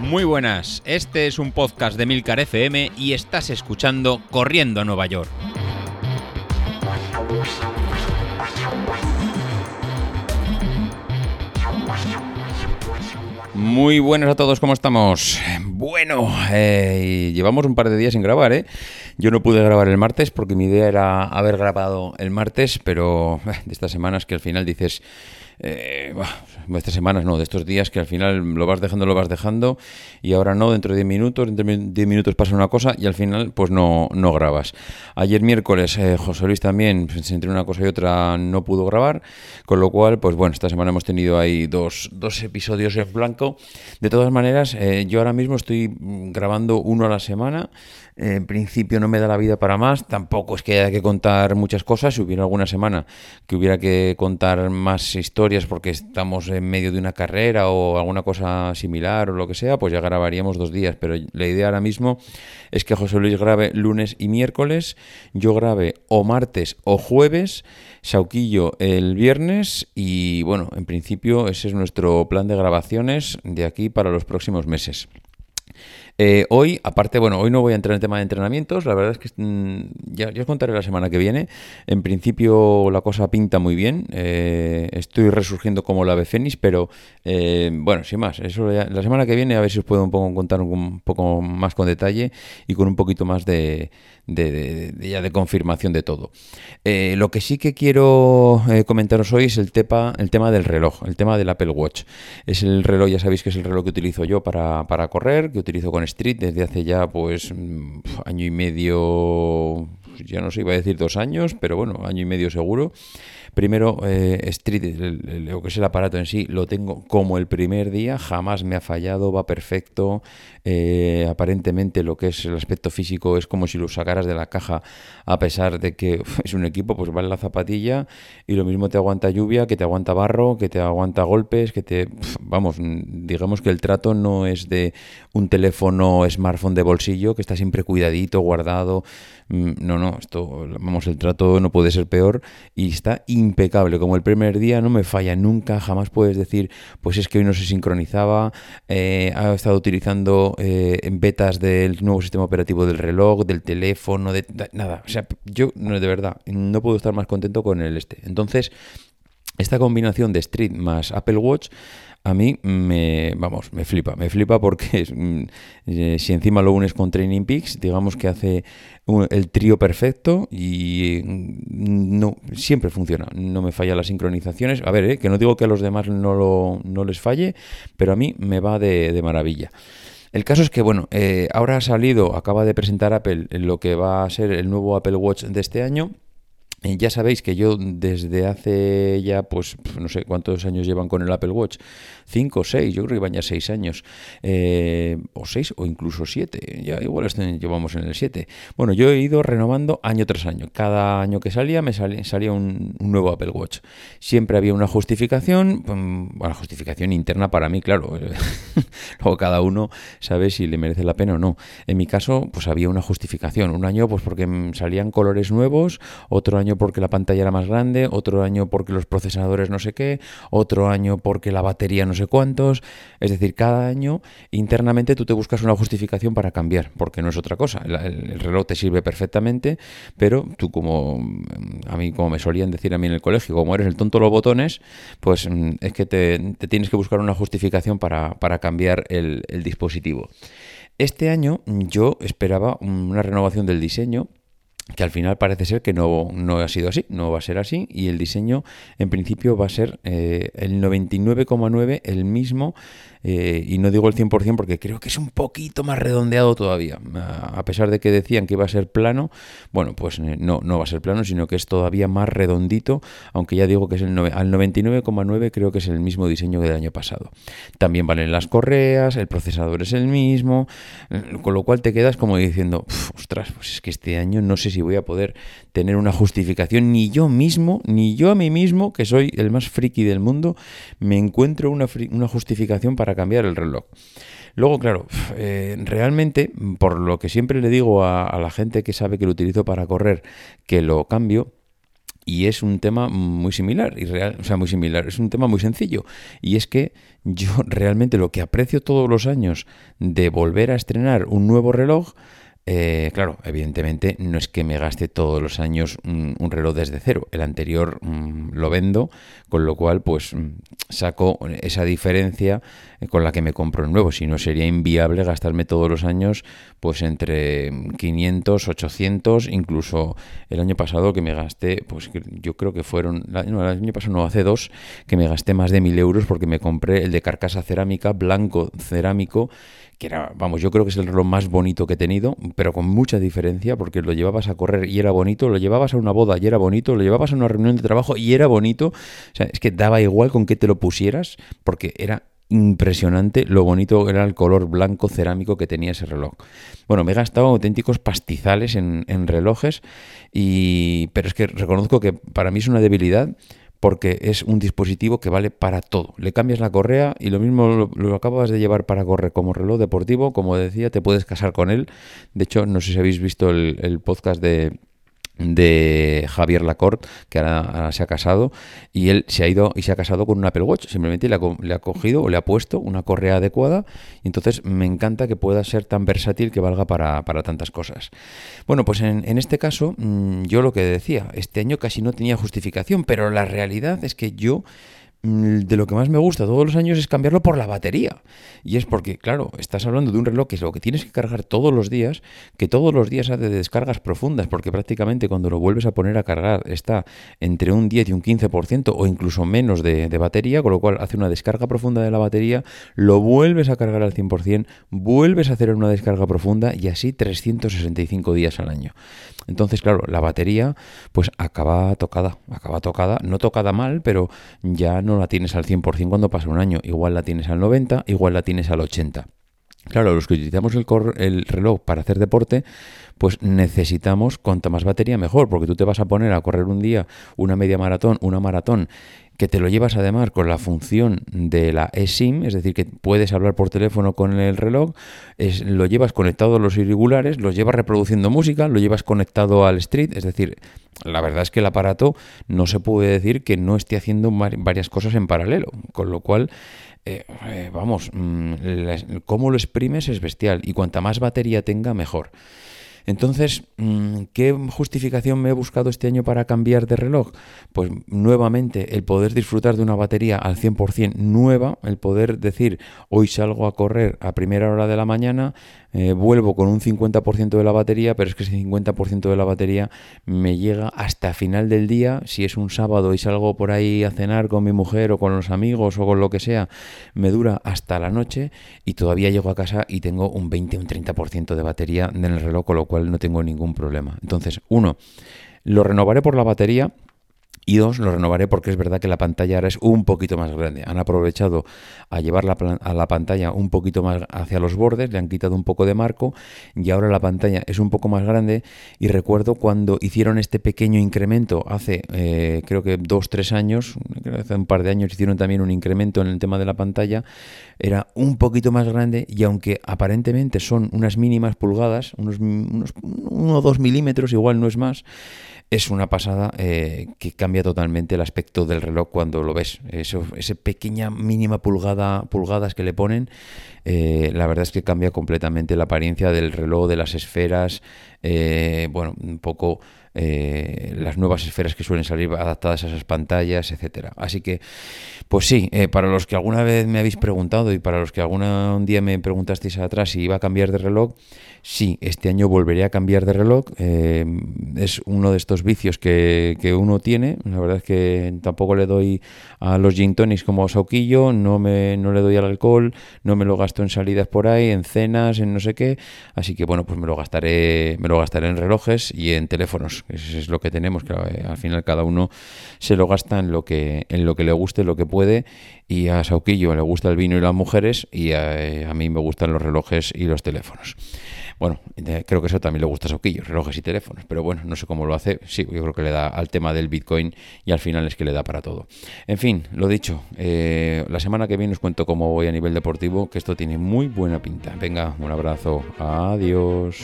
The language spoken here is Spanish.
Muy buenas, este es un podcast de Milcar FM y estás escuchando Corriendo a Nueva York. Muy buenas a todos, ¿cómo estamos? Bueno, eh, llevamos un par de días sin grabar, ¿eh? Yo no pude grabar el martes porque mi idea era haber grabado el martes, pero eh, de estas semanas que al final dices, eh, de estas semanas no, de estos días que al final lo vas dejando, lo vas dejando y ahora no, dentro de 10 minutos, dentro de 10 minutos pasa una cosa y al final pues no, no grabas. Ayer miércoles eh, José Luis también, entre una cosa y otra no pudo grabar, con lo cual pues bueno, esta semana hemos tenido ahí dos, dos episodios en blanco. De todas maneras, eh, yo ahora mismo estoy grabando uno a la semana. En principio no me da la vida para más, tampoco es que haya que contar muchas cosas, si hubiera alguna semana que hubiera que contar más historias porque estamos en medio de una carrera o alguna cosa similar o lo que sea, pues ya grabaríamos dos días, pero la idea ahora mismo es que José Luis grabe lunes y miércoles, yo grabe o martes o jueves, Sauquillo el viernes y bueno, en principio ese es nuestro plan de grabaciones de aquí para los próximos meses. Eh, hoy, aparte, bueno, hoy no voy a entrar en tema de entrenamientos, la verdad es que mm, ya, os contaré la semana que viene. En principio la cosa pinta muy bien, eh, estoy resurgiendo como la ave fénix, pero eh, bueno, sin más, eso la semana que viene a ver si os puedo un poco contar un poco más con detalle y con un poquito más de, ya de confirmación de todo. Lo que sí que quiero comentaros hoy es el, tepa, el tema del reloj, el tema del Apple Watch. Es el reloj, ya sabéis que es el reloj que utilizo yo para, para correr, que utilizo con Street desde hace ya pues mm, año y medio, ya no sé, iba a decir dos años, pero bueno, año y medio seguro. Primero, eh, Street, lo que es el aparato en sí, lo tengo como el primer día, jamás me ha fallado, va perfecto. Eh, aparentemente lo que es el aspecto físico es como si lo sacaras de la caja, a pesar de que es un equipo, pues va en la zapatilla y lo mismo te aguanta lluvia, que te aguanta barro, que te aguanta golpes, que te... Vamos, digamos que el trato no es de un teléfono smartphone de bolsillo que está siempre cuidadito, guardado. Mm, no, esto, vamos, el trato no puede ser peor y está impecable. Como el primer día no me falla nunca, jamás puedes decir, pues es que hoy no se sincronizaba, eh, ha estado utilizando eh, betas del nuevo sistema operativo del reloj, del teléfono, de, nada. O sea, yo de verdad no puedo estar más contento con el este. Entonces, esta combinación de Street más Apple Watch a mí me, vamos, me flipa, me flipa porque mm, eh, si encima lo unes con Training Peaks, digamos que hace el trío perfecto y mm, no siempre funciona, no me falla las sincronizaciones. A ver, eh, que no digo que a los demás no, lo, no les falle, pero a mí me va de, maravilla. El caso es que, bueno, eh, ahora ha salido, acaba de presentar Apple lo que va a ser el nuevo Apple Watch de este año ya sabéis que yo desde hace ya, pues no sé cuántos años llevan con el Apple Watch, cinco o seis, yo creo que van ya seis años, eh, o seis o incluso siete, ya igual llevamos en el siete. Bueno, yo he ido renovando año tras año. Cada año que salía me salía, un, nuevo Apple Watch. Siempre había una justificación, una pues, justificación interna para mí, claro. Luego cada uno sabe si le merece la pena o no. En mi caso, pues había una justificación. Un año, pues porque salían colores nuevos, otro año porque la pantalla era más grande, otro año porque los procesadores no sé qué, otro año porque la batería no sé cuántos. Es decir, cada año internamente tú te buscas una justificación para cambiar, porque no es otra cosa. El, reloj te sirve perfectamente, pero tú como a mí, como me solían decir a mí en el colegio, como eres el tonto de los botones, pues mm, es que te, tienes que buscar una justificación para, cambiar el dispositivo. Este año yo esperaba una renovación del diseño que al final parece ser que no, no, ha sido así, no va a ser así y el diseño en principio va a ser eh, el 99,9 el mismo eh, y no digo el 100% porque creo que es un poquito más redondeado todavía. A pesar de que decían que iba a ser plano, bueno, pues eh, no, no va a ser plano, sino que es todavía más redondito, aunque ya digo que es el al 99,9 creo que es el mismo diseño que del año pasado. También valen las correas, el procesador es el mismo, con lo cual te quedas como diciendo, ostras, pues es que este año no sé si voy a poder tener una justificación, ni yo mismo, ni yo a mí mismo, que soy el más friki del mundo, me encuentro una, una justificación para cambiar el reloj. Luego, claro, eh, realmente, por lo que siempre le digo a, la gente que sabe que lo utilizo para correr, que lo cambio, y es un tema muy similar, y real, o sea, muy similar, es un tema muy sencillo. Y es que yo realmente lo que aprecio todos los años de volver a estrenar un nuevo reloj, eh, claro, evidentemente no es que me gaste todos los años un, reloj desde cero. El anterior mm, lo vendo, con lo cual pues mm, saco esa diferencia eh, con la que me compro el nuevo. Si no sería inviable gastarme todos los años pues entre 500, 800, incluso el año pasado que me gasté, pues yo creo que fueron, no, el año pasado no, hace dos, que me gasté más de mil euros porque me compré el de carcasa cerámica, blanco cerámico que era, vamos, yo creo que es el reloj más bonito que he tenido, pero con mucha diferencia, porque lo llevabas a correr y era bonito, lo llevabas a una boda y era bonito, lo llevabas a una reunión de trabajo y era bonito. O sea, es que daba igual con qué te lo pusieras, porque era impresionante lo bonito era el color blanco cerámico que tenía ese reloj. Bueno, me he gastado auténticos pastizales en, en relojes, y, pero es que reconozco que para mí es una debilidad porque es un dispositivo que vale para todo. Le cambias la correa y lo mismo lo, acabas de llevar para correr como reloj deportivo, como decía, te puedes casar con él. De hecho, no sé si habéis visto el podcast de de Javier Lacorte, que ahora, se ha casado, y él se ha ido y se ha casado con un Apple Watch. Simplemente le ha, cogido o le ha puesto una correa adecuada. Y entonces me encanta que pueda ser tan versátil que valga para, tantas cosas. Bueno, pues en, en, este caso, mm, yo lo que decía, este año casi no tenía justificación, pero la realidad es que yo de lo que más me gusta todos los años es cambiarlo por la batería. Y es porque, claro, estás hablando de un reloj que es lo que tienes que cargar todos los días, que todos los días hace descargas profundas, porque prácticamente cuando lo vuelves a poner a cargar está entre un 10 y un 15% o incluso menos de, de batería, con lo cual hace una descarga profunda de la batería, lo vuelves a cargar al 100%, vuelves a hacer una descarga profunda y así 365 días al año. Entonces, claro, la batería pues acaba tocada, acaba tocada, no tocada mal, pero ya no la tienes al 100% cuando pasa un año, igual la tienes al 90, igual la tienes al 80. Claro, los que utilizamos el, el, reloj para hacer deporte, pues necesitamos cuanta más batería mejor, porque tú te vas a poner a correr un día una media maratón, una maratón, que te lo llevas además con la función de la eSIM, es decir, que puedes hablar por teléfono con el reloj, es, lo llevas conectado a los irregulares, lo llevas reproduciendo música, lo llevas conectado al street, es decir, la verdad es que el aparato no se puede decir que no esté haciendo varias cosas en paralelo, con lo cual eh, eh, vamos, mm, cómo lo exprimes es bestial y cuanta más batería tenga, mejor. Entonces, mm, ¿qué justificación me he buscado este año para cambiar de reloj? Pues nuevamente el poder disfrutar de una batería al 100% nueva, el poder decir, hoy salgo a correr a primera hora de la mañana, eh, vuelvo con un 50% de la batería, pero es que ese 50% de la batería me llega hasta final del día, si es un sábado y salgo por ahí a cenar con mi mujer o con los amigos o con lo que sea, me dura hasta la noche y todavía llego a casa y tengo un 20 un 30% de batería en el reloj, con lo cual no tengo ningún problema. Entonces, uno, lo renovaré por la batería y dos, lo renovaré porque es verdad que la pantalla ahora es un poquito más grande. Han aprovechado a llevar la, a la pantalla un poquito más hacia los bordes, le han quitado un poco de marco y ahora la pantalla es un poco más grande. Y recuerdo cuando hicieron este pequeño incremento hace, eh, creo que dos, tres años, hace un par de años hicieron también un incremento en el tema de la pantalla, era un poquito más grande y aunque aparentemente son unas mínimas pulgadas, unos, unos uno o dos milímetros, igual no es más, es una pasada eh, que cambia totalmente el aspecto del reloj cuando lo ves. Eso, esa pequeña mínima pulgada, pulgadas que le ponen, eh, la verdad es que cambia completamente la apariencia del reloj, de las esferas, eh, bueno, un poco las nuevas esferas que suelen salir adaptadas a esas pantallas, etcétera. Así que, pues sí, para los que alguna vez me habéis preguntado y para los que algún día me preguntasteis atrás si iba a cambiar de reloj, Sí, este año volveré a cambiar de reloj. Eh, es uno de estos vicios que, uno tiene. La verdad es que tampoco le doy a los gin tonics como a Sauquillo, no, me, no le doy al alcohol, no me lo gasto en salidas por ahí, en cenas, en no sé qué. Así que bueno, pues me lo gastaré, me lo gastaré en relojes y en teléfonos. Eso es lo que tenemos. Que eh, al final cada uno se lo gasta en lo que, en lo que le guste, lo que puede. Y a Sauquillo le gusta el vino y las mujeres, y a, a mí me gustan los relojes y los teléfonos. Bueno, creo que eso también le gusta a Soquillo, relojes y teléfonos, pero bueno, no sé cómo lo hace. Sí, yo creo que le da al tema del Bitcoin y al final es que le da para todo. En fin, lo dicho, eh, la semana que viene os cuento cómo voy a nivel deportivo, que esto tiene muy buena pinta. Venga, un abrazo, adiós.